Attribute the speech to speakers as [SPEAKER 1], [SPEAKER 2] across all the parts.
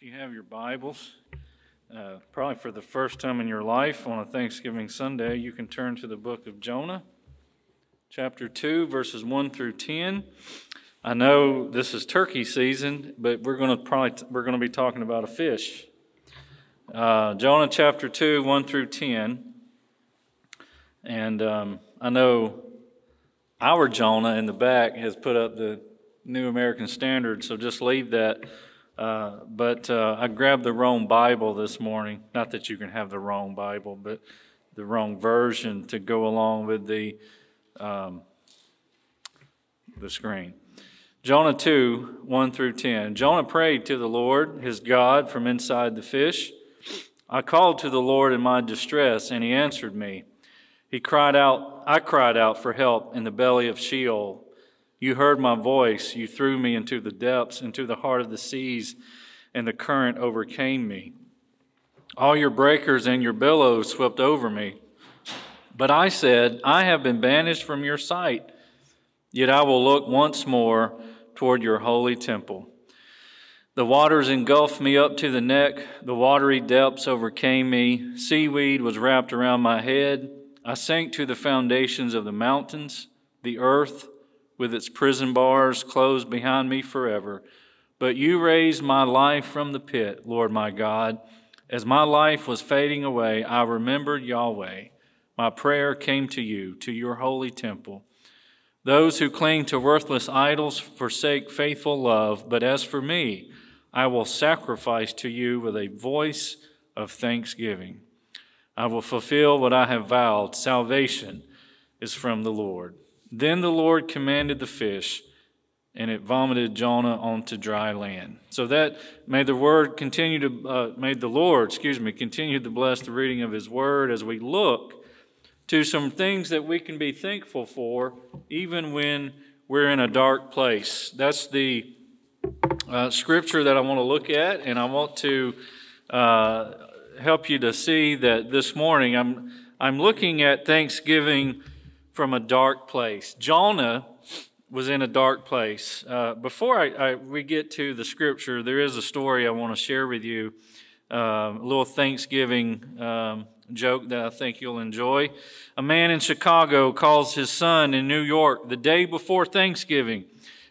[SPEAKER 1] If you have your Bibles, uh, probably for the first time in your life on a Thanksgiving Sunday, you can turn to the book of Jonah, chapter 2, verses 1 through 10. I know this is turkey season, but we're going to probably we're going to be talking about a fish. Uh, Jonah chapter 2, 1 through 10. And um, I know our Jonah in the back has put up the New American Standard, so just leave that uh, but uh, I grabbed the wrong Bible this morning. Not that you can have the wrong Bible, but the wrong version to go along with the um, the screen. Jonah 2, 1 through 10. Jonah prayed to the Lord, his God, from inside the fish. I called to the Lord in my distress, and he answered me. He cried out, I cried out for help in the belly of Sheol. You heard my voice. You threw me into the depths, into the heart of the seas, and the current overcame me. All your breakers and your billows swept over me. But I said, I have been banished from your sight, yet I will look once more toward your holy temple. The waters engulfed me up to the neck, the watery depths overcame me, seaweed was wrapped around my head. I sank to the foundations of the mountains, the earth with its prison bars closed behind me forever. But you raised my life from the pit, Lord my God. As my life was fading away, I remembered Yahweh. My prayer came to you, to your holy temple. Those who cling to worthless idols forsake faithful love, but as for me, I will sacrifice to you with a voice of thanksgiving. I will fulfill what I have vowed. Salvation is from the Lord. Then the Lord commanded the fish, and it vomited Jonah onto dry land. So that may the word continue to, uh, may the Lord, excuse me, continue to bless the reading of His word as we look to some things that we can be thankful for, even when we're in a dark place. That's the uh, scripture that I want to look at, and I want to uh, help you to see that this morning I'm I'm looking at Thanksgiving from a dark place. Jonah was in a dark place. Uh, before I, I, we get to the scripture, there is a story I want to share with you, uh, a little Thanksgiving um, joke that I think you'll enjoy. A man in Chicago calls his son in New York the day before Thanksgiving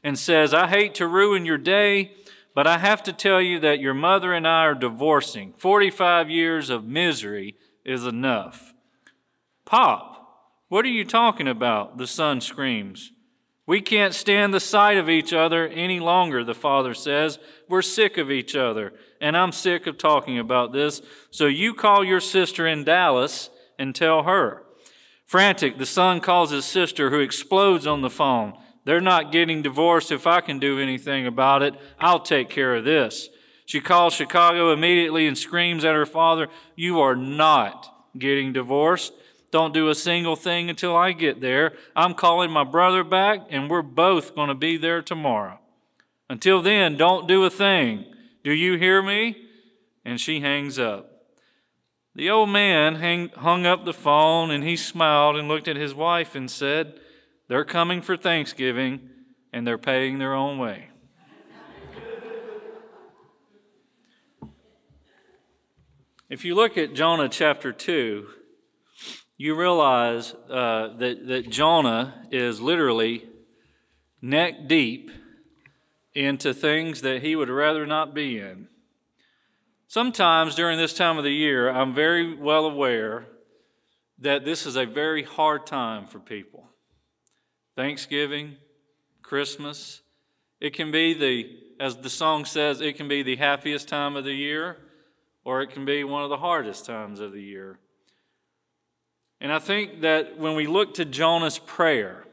[SPEAKER 1] and says, I hate to ruin your day, but I have to tell you that your mother and I are divorcing. 45 years of misery is enough. Pop, what are you talking about? The son screams. We can't stand the sight of each other any longer, the father says. We're sick of each other, and I'm sick of talking about this. So you call your sister in Dallas and tell her. Frantic, the son calls his sister, who explodes on the phone. They're not getting divorced. If I can do anything about it, I'll take care of this. She calls Chicago immediately and screams at her father, You are not getting divorced. Don't do a single thing until I get there. I'm calling my brother back, and we're both going to be there tomorrow. Until then, don't do a thing. Do you hear me? And she hangs up. The old man hang, hung up the phone and he smiled and looked at his wife and said, They're coming for Thanksgiving and they're paying their own way. if you look at Jonah chapter 2, you realize uh, that, that Jonah is literally neck deep into things that he would rather not be in. Sometimes during this time of the year, I'm very well aware that this is a very hard time for people. Thanksgiving, Christmas, it can be the, as the song says, it can be the happiest time of the year, or it can be one of the hardest times of the year. And I think that when we look to Jonah's prayer,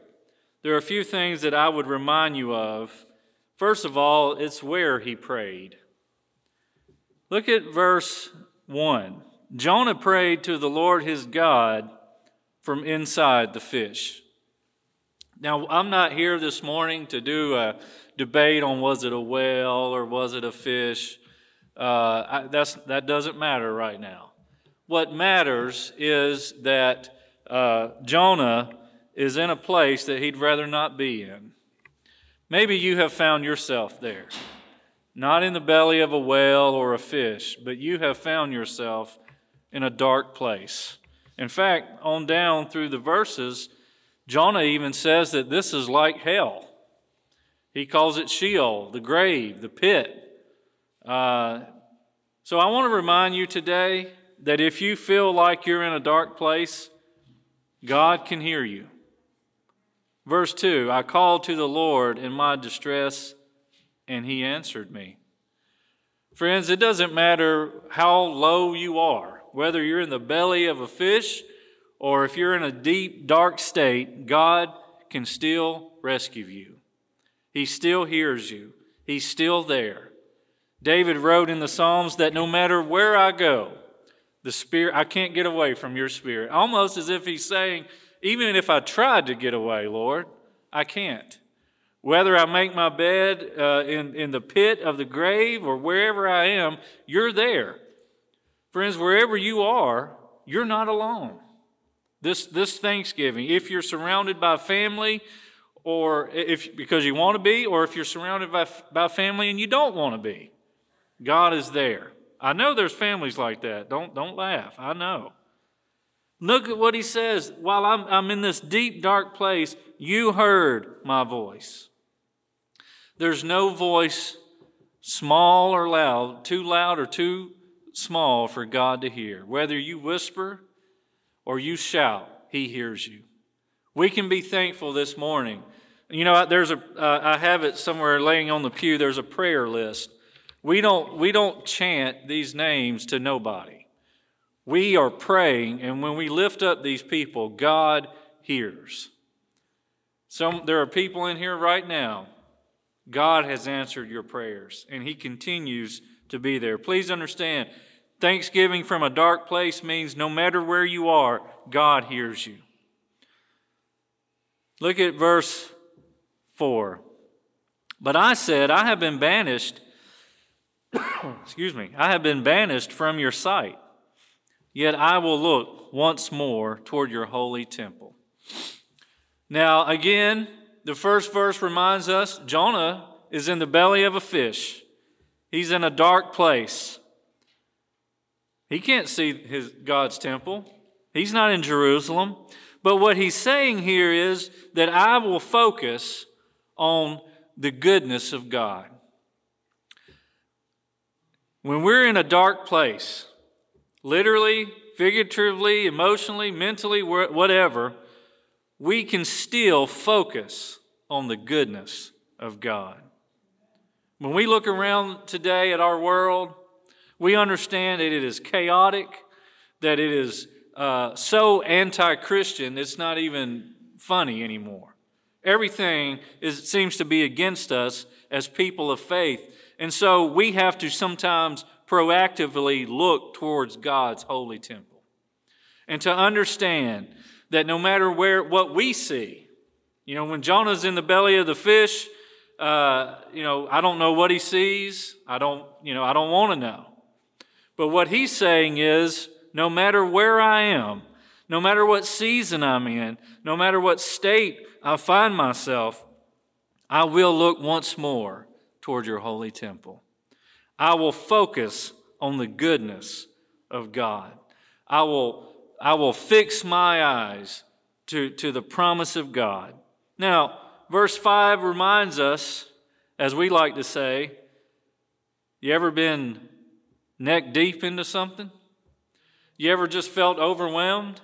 [SPEAKER 1] there are a few things that I would remind you of. First of all, it's where he prayed. Look at verse 1. Jonah prayed to the Lord his God from inside the fish. Now, I'm not here this morning to do a debate on was it a whale or was it a fish. Uh, I, that's, that doesn't matter right now. What matters is that uh, Jonah is in a place that he'd rather not be in. Maybe you have found yourself there. not in the belly of a whale or a fish, but you have found yourself in a dark place. In fact, on down through the verses, Jonah even says that this is like hell. He calls it Sheol, the grave, the pit. Uh, so I want to remind you today that if you feel like you're in a dark place, God can hear you. Verse 2 I called to the Lord in my distress, and he answered me. Friends, it doesn't matter how low you are, whether you're in the belly of a fish or if you're in a deep, dark state, God can still rescue you. He still hears you, He's still there. David wrote in the Psalms that no matter where I go, the Spirit, I can't get away from your Spirit. Almost as if he's saying, even if I tried to get away, Lord, I can't. Whether I make my bed uh, in, in the pit of the grave or wherever I am, you're there. Friends, wherever you are, you're not alone. This, this Thanksgiving, if you're surrounded by family, or if because you want to be, or if you're surrounded by, by family and you don't want to be, God is there. I know there's families like that. Don't, don't laugh. I know. Look at what he says. While I'm, I'm in this deep, dark place, you heard my voice. There's no voice, small or loud, too loud or too small for God to hear. Whether you whisper or you shout, he hears you. We can be thankful this morning. You know, there's a. Uh, I have it somewhere laying on the pew. There's a prayer list. We don't, we don't chant these names to nobody. We are praying, and when we lift up these people, God hears. Some, there are people in here right now. God has answered your prayers, and He continues to be there. Please understand, Thanksgiving from a dark place means no matter where you are, God hears you. Look at verse 4. But I said, I have been banished, excuse me, I have been banished from your sight. Yet I will look once more toward your holy temple. Now, again, the first verse reminds us Jonah is in the belly of a fish. He's in a dark place. He can't see his God's temple. He's not in Jerusalem. But what he's saying here is that I will focus on the goodness of God. When we're in a dark place, literally, figuratively, emotionally, mentally, whatever, we can still focus on the goodness of God. When we look around today at our world, we understand that it is chaotic, that it is uh, so anti Christian, it's not even funny anymore. Everything is, seems to be against us as people of faith. And so we have to sometimes proactively look towards God's holy temple. And to understand that no matter where what we see, you know, when Jonah's in the belly of the fish, uh, you know, I don't know what he sees. I don't, you know, I don't want to know. But what he's saying is no matter where I am, no matter what season I'm in, no matter what state I find myself, I will look once more toward your holy temple. I will focus on the goodness of God. I will, I will fix my eyes to, to the promise of God. Now, verse 5 reminds us, as we like to say, you ever been neck deep into something? You ever just felt overwhelmed?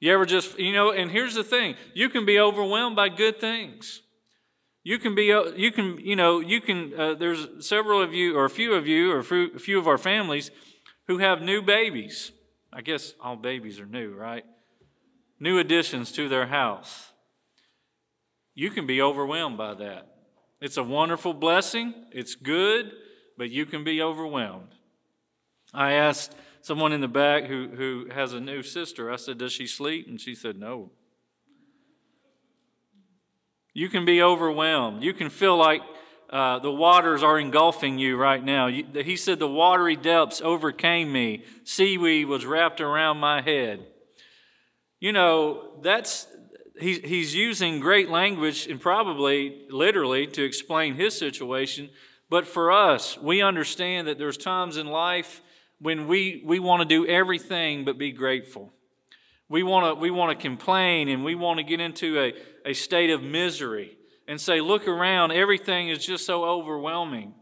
[SPEAKER 1] You ever just, you know, and here's the thing you can be overwhelmed by good things. You can be, uh, you can, you know, you can, uh, there's several of you, or a few of you, or a few of our families who have new babies. I guess all babies are new, right? New additions to their house. You can be overwhelmed by that. It's a wonderful blessing, it's good, but you can be overwhelmed. I asked someone in the back who, who has a new sister, I said, Does she sleep? And she said, No. You can be overwhelmed. You can feel like uh, the waters are engulfing you right now. You, he said, The watery depths overcame me, seaweed was wrapped around my head. You know, that's. He, he's using great language and probably literally to explain his situation, But for us, we understand that there's times in life when we, we want to do everything but be grateful. We want to we want to complain and we want to get into a, a state of misery and say, look around, everything is just so overwhelming.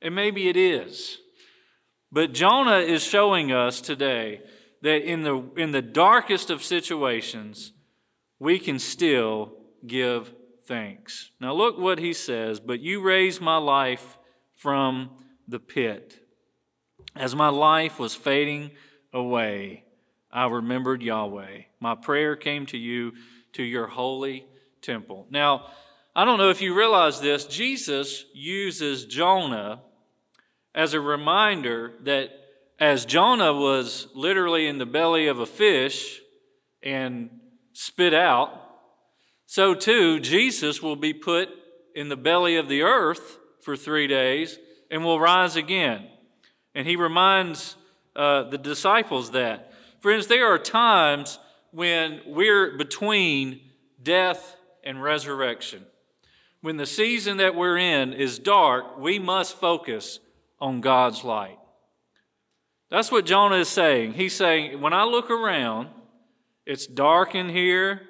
[SPEAKER 1] And maybe it is. But Jonah is showing us today that in the, in the darkest of situations, we can still give thanks. Now, look what he says But you raised my life from the pit. As my life was fading away, I remembered Yahweh. My prayer came to you to your holy temple. Now, I don't know if you realize this, Jesus uses Jonah as a reminder that as Jonah was literally in the belly of a fish and spit out, so too, Jesus will be put in the belly of the earth for three days and will rise again. And he reminds uh, the disciples that. Friends, there are times when we're between death and resurrection. When the season that we're in is dark, we must focus on God's light. That's what Jonah is saying. He's saying, when I look around, it's dark in here,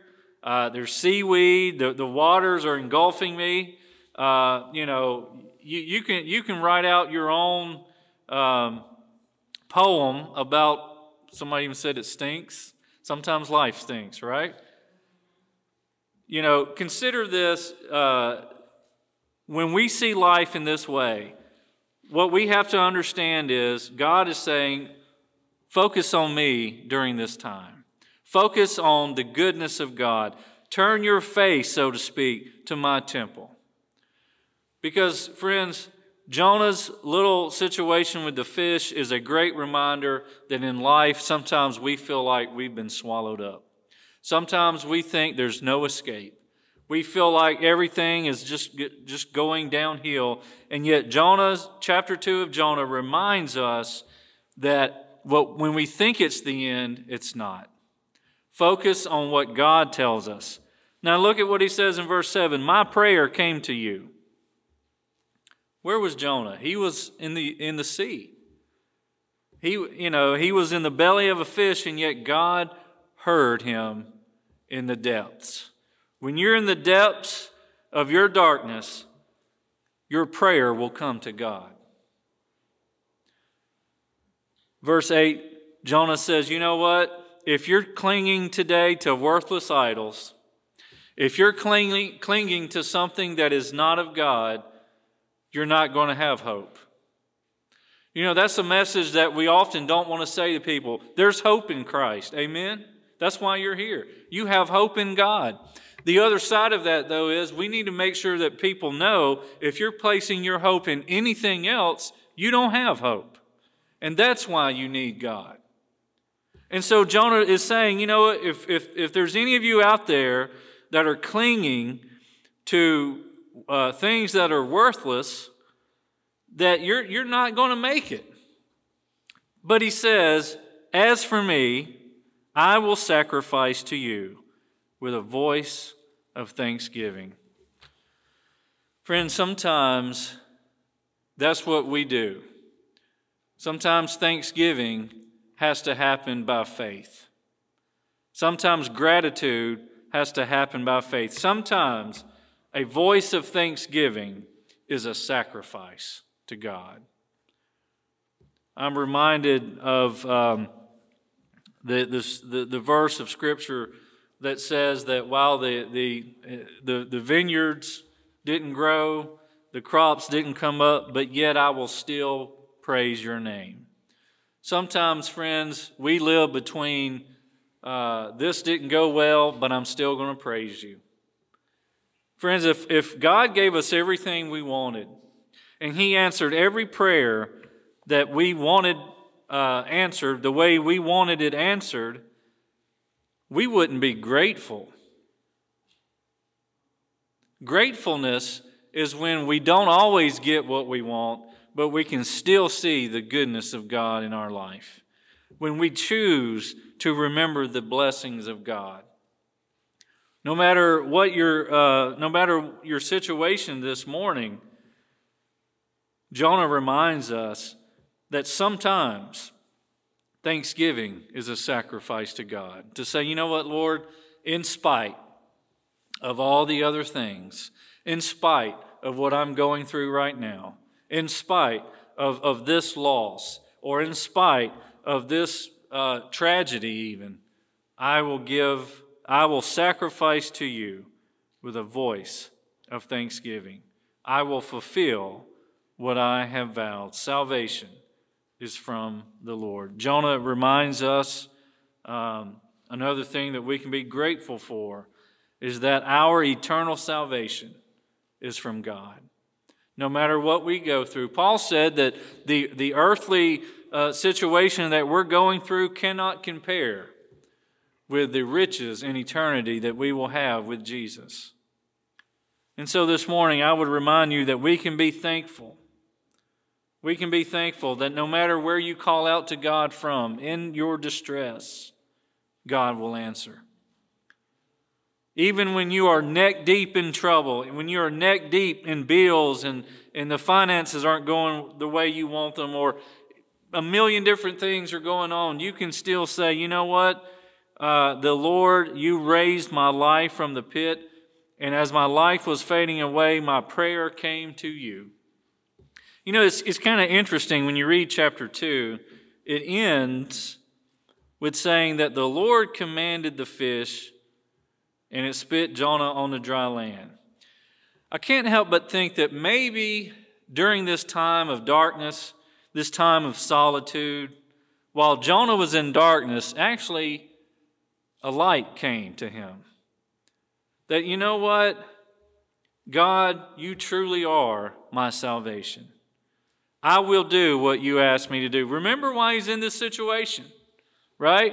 [SPEAKER 1] uh, there's seaweed. The, the waters are engulfing me. Uh, you know, you, you, can, you can write out your own um, poem about, somebody even said it stinks. Sometimes life stinks, right? You know, consider this uh, when we see life in this way, what we have to understand is God is saying, focus on me during this time. Focus on the goodness of God. Turn your face, so to speak, to my temple. Because, friends, Jonah's little situation with the fish is a great reminder that in life, sometimes we feel like we've been swallowed up. Sometimes we think there's no escape. We feel like everything is just, just going downhill. And yet, Jonah, chapter 2 of Jonah reminds us that what, when we think it's the end, it's not. Focus on what God tells us. Now look at what he says in verse 7 My prayer came to you. Where was Jonah? He was in the, in the sea. He, you know, he was in the belly of a fish, and yet God heard him in the depths. When you're in the depths of your darkness, your prayer will come to God. Verse 8, Jonah says, You know what? if you're clinging today to worthless idols, if you're clinging, clinging to something that is not of God, you're not going to have hope. You know, that's a message that we often don't want to say to people. There's hope in Christ. Amen? That's why you're here. You have hope in God. The other side of that, though, is we need to make sure that people know if you're placing your hope in anything else, you don't have hope. And that's why you need God. And so Jonah is saying, you know, if, if, if there's any of you out there that are clinging to uh, things that are worthless, that you're, you're not going to make it. But he says, As for me, I will sacrifice to you with a voice of thanksgiving. Friends, sometimes that's what we do. Sometimes thanksgiving has to happen by faith. Sometimes gratitude has to happen by faith. Sometimes a voice of thanksgiving is a sacrifice to God. I'm reminded of um, the, this, the, the verse of Scripture that says that while the, the, the, the vineyards didn't grow, the crops didn't come up, but yet I will still praise your name. Sometimes, friends, we live between uh, this didn't go well, but I'm still going to praise you. Friends, if, if God gave us everything we wanted and He answered every prayer that we wanted uh, answered the way we wanted it answered, we wouldn't be grateful. Gratefulness is when we don't always get what we want, but we can still see the goodness of God in our life. When we choose to remember the blessings of God. No matter what your, uh, no matter your situation this morning, Jonah reminds us that sometimes thanksgiving is a sacrifice to God. To say, you know what, Lord, in spite of all the other things, in spite of what I'm going through right now, in spite of, of this loss, or in spite of this uh, tragedy, even, I will give, I will sacrifice to you with a voice of thanksgiving. I will fulfill what I have vowed. Salvation is from the Lord. Jonah reminds us um, another thing that we can be grateful for is that our eternal salvation is from God. No matter what we go through, Paul said that the, the earthly uh, situation that we're going through cannot compare with the riches in eternity that we will have with Jesus. And so this morning, I would remind you that we can be thankful. We can be thankful that no matter where you call out to God from in your distress, God will answer. Even when you are neck deep in trouble, when you are neck deep in bills and, and the finances aren't going the way you want them, or a million different things are going on, you can still say, you know what? Uh, the Lord, you raised my life from the pit, and as my life was fading away, my prayer came to you. You know, it's, it's kind of interesting when you read chapter 2, it ends with saying that the Lord commanded the fish and it spit Jonah on the dry land. I can't help but think that maybe during this time of darkness, this time of solitude, while Jonah was in darkness, actually a light came to him. That you know what? God, you truly are my salvation. I will do what you asked me to do. Remember why he's in this situation, right?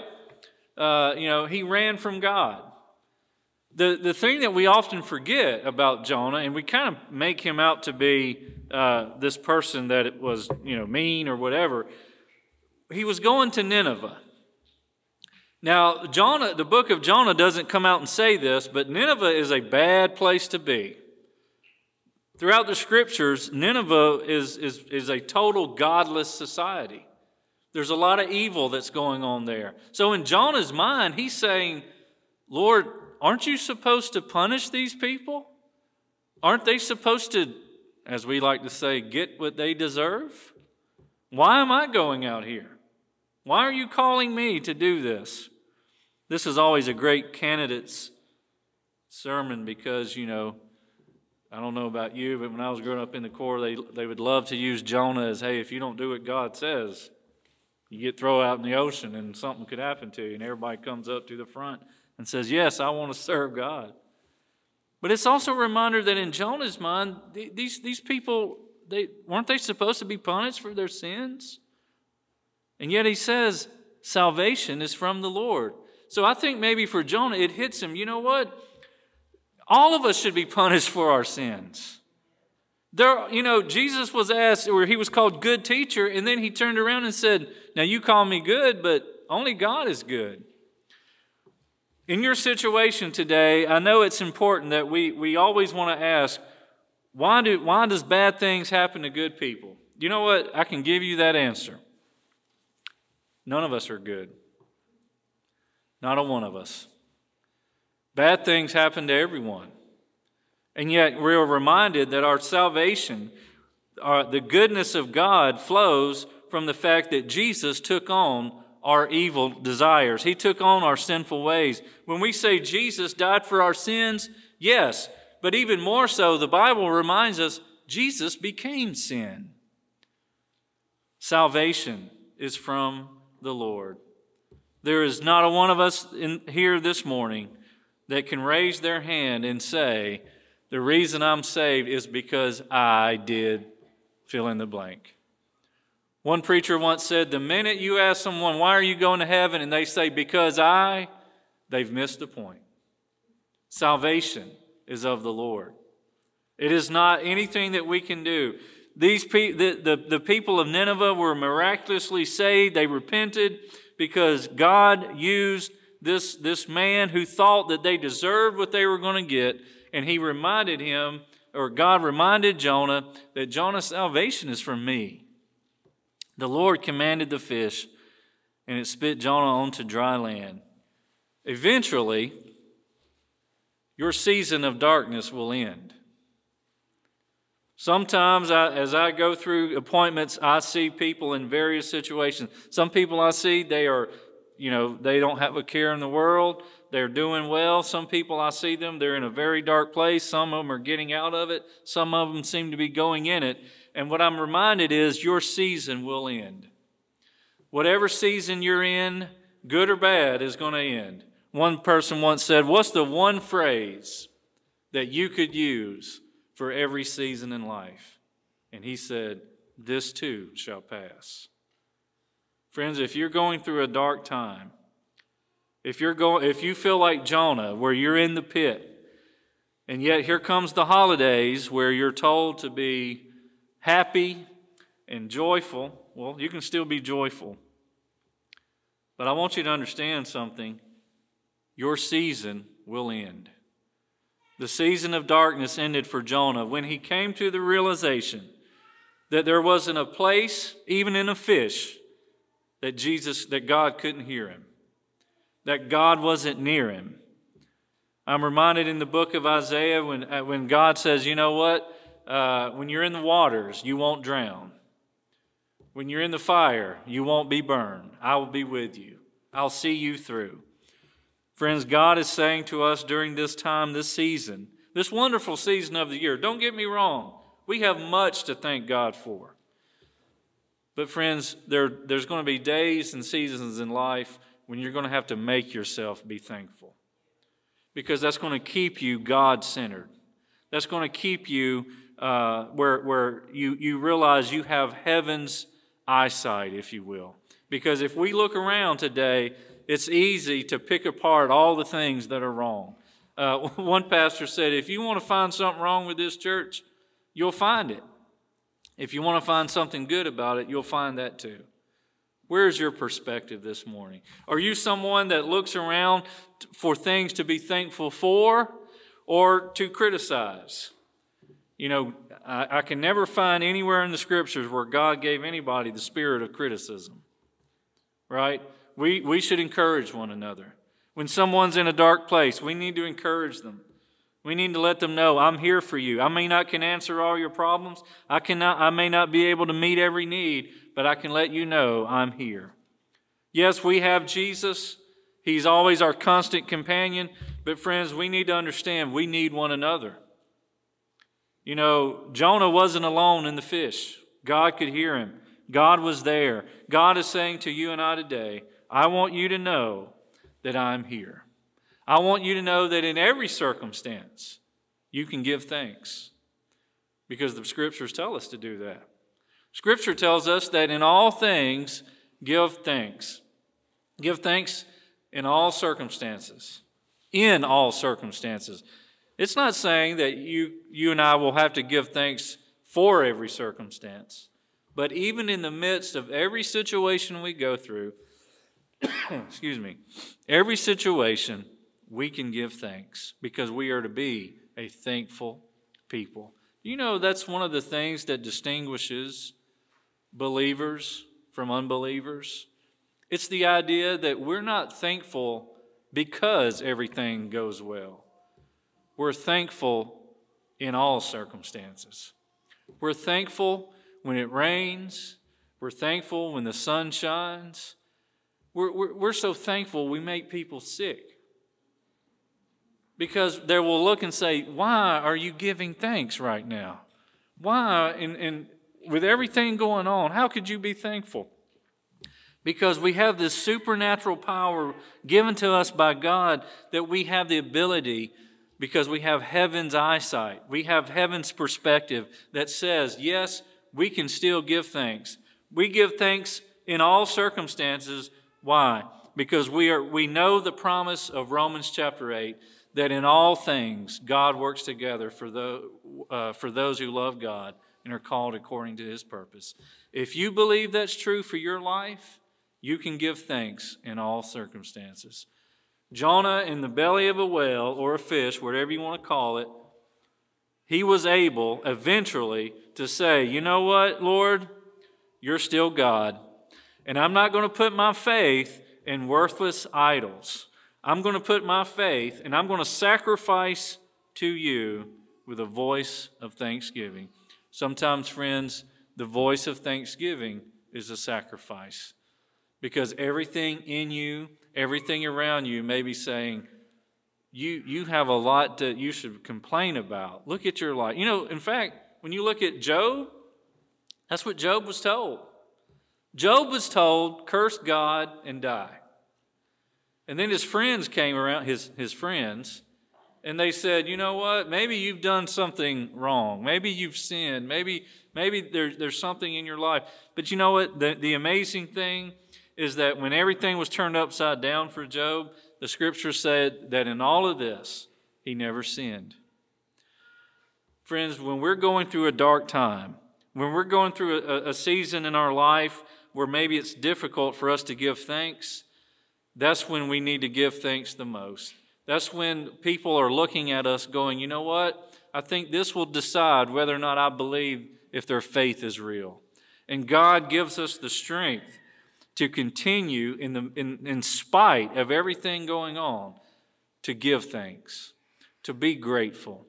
[SPEAKER 1] Uh, you know, he ran from God. The, the thing that we often forget about Jonah, and we kind of make him out to be uh, this person that it was, you know, mean or whatever, he was going to Nineveh. Now, Jonah, the book of Jonah doesn't come out and say this, but Nineveh is a bad place to be. Throughout the scriptures, Nineveh is, is, is a total godless society. There's a lot of evil that's going on there. So, in Jonah's mind, he's saying, Lord, aren't you supposed to punish these people? Aren't they supposed to, as we like to say, get what they deserve? Why am I going out here? Why are you calling me to do this? This is always a great candidate's sermon because, you know, I don't know about you, but when I was growing up in the Corps, they, they would love to use Jonah as, hey, if you don't do what God says, you get thrown out in the ocean and something could happen to you. And everybody comes up to the front and says, yes, I want to serve God. But it's also a reminder that in Jonah's mind, these, these people, they, weren't they supposed to be punished for their sins? And yet he says, salvation is from the Lord. So I think maybe for Jonah, it hits him, you know what? All of us should be punished for our sins. There, you know, Jesus was asked, or he was called good teacher, and then he turned around and said, Now you call me good, but only God is good. In your situation today, I know it's important that we, we always want to ask, why, do, why does bad things happen to good people? You know what? I can give you that answer. None of us are good. Not a one of us. Bad things happen to everyone. And yet we're reminded that our salvation, our, the goodness of God, flows from the fact that Jesus took on our evil desires. He took on our sinful ways. When we say Jesus died for our sins, yes, but even more so, the Bible reminds us Jesus became sin. Salvation is from the Lord. There is not a one of us in here this morning that can raise their hand and say, The reason I'm saved is because I did fill in the blank. One preacher once said, The minute you ask someone, Why are you going to heaven? and they say, Because I, they've missed the point. Salvation is of the Lord. It is not anything that we can do. These pe- the, the, the people of Nineveh were miraculously saved. They repented because God used this, this man who thought that they deserved what they were going to get, and he reminded him or God reminded Jonah that Jonah's salvation is from me. The Lord commanded the fish, and it spit Jonah onto dry land. Eventually, your season of darkness will end. Sometimes, I, as I go through appointments, I see people in various situations. Some people I see, they are, you know, they don't have a care in the world. They're doing well. Some people I see them, they're in a very dark place. Some of them are getting out of it. Some of them seem to be going in it. And what I'm reminded is your season will end. Whatever season you're in, good or bad, is going to end. One person once said, What's the one phrase that you could use for every season in life. And he said, This too shall pass. Friends, if you're going through a dark time, if, you're going, if you feel like Jonah, where you're in the pit, and yet here comes the holidays where you're told to be happy and joyful, well, you can still be joyful. But I want you to understand something your season will end. The season of darkness ended for Jonah when he came to the realization that there wasn't a place, even in a fish, that Jesus, that God couldn't hear him, that God wasn't near him. I'm reminded in the book of Isaiah when, uh, when God says, you know what? Uh, when you're in the waters, you won't drown. When you're in the fire, you won't be burned. I will be with you. I'll see you through. Friends, God is saying to us during this time, this season, this wonderful season of the year, don't get me wrong, we have much to thank God for. But, friends, there, there's going to be days and seasons in life when you're going to have to make yourself be thankful. Because that's going to keep you God centered. That's going to keep you uh, where, where you, you realize you have heaven's eyesight, if you will. Because if we look around today, it's easy to pick apart all the things that are wrong. Uh, one pastor said, if you want to find something wrong with this church, you'll find it. If you want to find something good about it, you'll find that too. Where's your perspective this morning? Are you someone that looks around for things to be thankful for or to criticize? You know, I, I, can never find anywhere in the scriptures where God gave anybody the spirit of criticism, right? We, we should encourage one another. When someone's in a dark place, we need to encourage them. We need to let them know, I'm here for you. I may not can answer all your problems. I cannot I may not be able to meet every need, but I can let you know I'm here. Yes, we have Jesus. He's always our constant companion, but friends, we need to understand we need one another. You know, Jonah wasn't alone in the fish. God could hear him. God was there. God is saying to you and I today, I want you to know that I'm here. I want you to know that in every circumstance, you can give thanks because the scriptures tell us to do that. Scripture tells us that in all things, give thanks. Give thanks in all circumstances. In all circumstances. It's not saying that you, you and I will have to give thanks for every circumstance, but even in the midst of every situation we go through, excuse me, every situation we can give thanks because we are to be a thankful people. You know, that's one of the things that distinguishes believers from unbelievers. It's the idea that we're not thankful because everything goes well. We're thankful in all circumstances. We're thankful when it rains. We're thankful when the sun shines. We're, we're, we're so thankful we make people sick. Because they will look and say, Why are you giving thanks right now? Why, and, and with everything going on, how could you be thankful? Because we have this supernatural power given to us by God that we have the ability, because we have heaven's eyesight, we have heaven's perspective that says, yes, we can still give thanks. We give thanks in all circumstances why? Because we, are, we know the promise of Romans chapter 8 that in all things God works together for, the, uh, for those who love God and are called according to his purpose. If you believe that's true for your life, you can give thanks in all circumstances. Jonah in the belly of a whale or a fish, whatever you want to call it, he was able eventually to say, You know what, Lord? You're still God. And I'm not going to put my faith in worthless idols. I'm going to put my faith and I'm going to sacrifice to you with a voice of thanksgiving. Sometimes, friends, the voice of thanksgiving is a sacrifice because everything in you, everything around you may be saying, you, you have a lot that you should complain about. Look at your life. You know, in fact, when you look at Job, that's what Job was told. Job was told, curse God and die. And then his friends came around, his, his friends, and they said, you know what? Maybe you've done something wrong. Maybe you've sinned. Maybe, maybe there, there's something in your life. But you know what? The, the amazing thing is that when everything was turned upside down for Job, the scripture said that in all of this, he never sinned. Friends, when we're going through a dark time, when we're going through a, a season in our life where maybe it's difficult for us to give thanks, that's when we need to give thanks the most. That's when people are looking at us going, you know what? I think this will decide whether or not I believe if their faith is real. And God gives us the strength to continue in, the, in, in spite of everything going on to give thanks, to be grateful,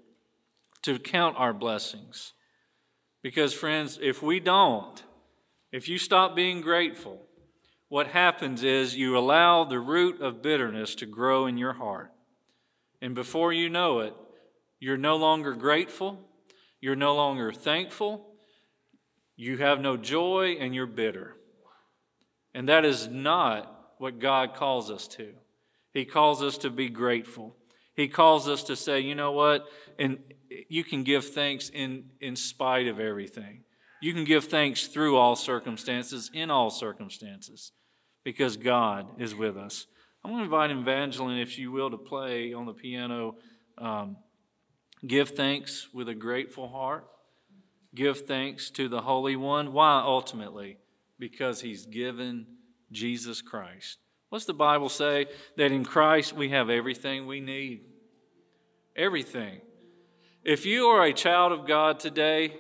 [SPEAKER 1] to count our blessings. Because, friends, if we don't, if you stop being grateful, what happens is you allow the root of bitterness to grow in your heart. And before you know it, you're no longer grateful, you're no longer thankful, you have no joy, and you're bitter. And that is not what God calls us to. He calls us to be grateful. He calls us to say, you know what? And you can give thanks in, in spite of everything. You can give thanks through all circumstances, in all circumstances, because God is with us. I'm going to invite Evangeline, if you will, to play on the piano. Um, give thanks with a grateful heart. Give thanks to the Holy One. Why, ultimately? because he's given Jesus Christ. What's the Bible say? That in Christ we have everything we need. Everything. If you are a child of God today,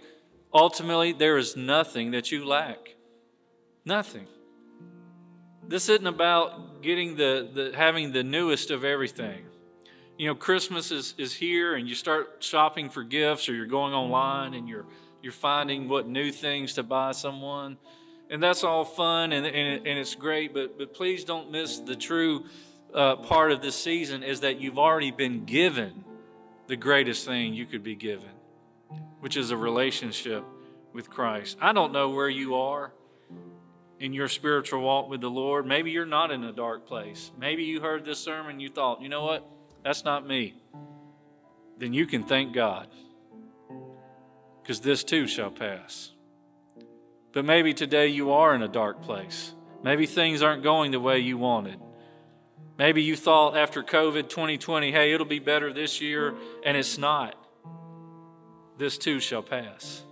[SPEAKER 1] ultimately there is nothing that you lack. Nothing. This isn't about getting the, the having the newest of everything. You know, Christmas is, is here and you start shopping for gifts or you're going online and you're you're finding what new things to buy someone and that's all fun and, and, and it's great, but, but please don't miss the true uh, part of this season is that you've already been given the greatest thing you could be given, which is a relationship with Christ. I don't know where you are in your spiritual walk with the Lord. Maybe you're not in a dark place. Maybe you heard this sermon, you thought, you know what? That's not me. Then you can thank God because this too shall pass. But maybe today you are in a dark place. Maybe things aren't going the way you wanted. Maybe you thought after COVID 2020, hey, it'll be better this year, and it's not. This too shall pass.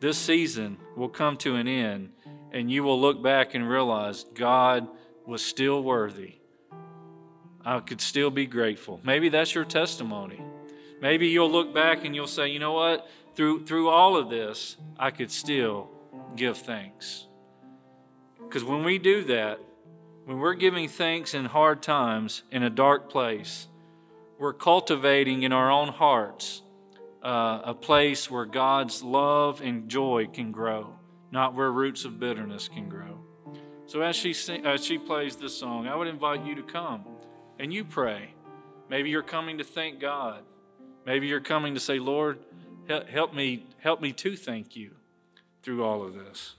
[SPEAKER 1] This season will come to an end, and you will look back and realize God was still worthy. I could still be grateful. Maybe that's your testimony. Maybe you'll look back and you'll say, you know what? Through, through all of this, I could still give thanks. Because when we do that, when we're giving thanks in hard times, in a dark place, we're cultivating in our own hearts uh, a place where God's love and joy can grow, not where roots of bitterness can grow. So as she sing, as she plays this song, I would invite you to come and you pray. Maybe you're coming to thank God. Maybe you're coming to say, Lord, help me, help me to thank you through all of this.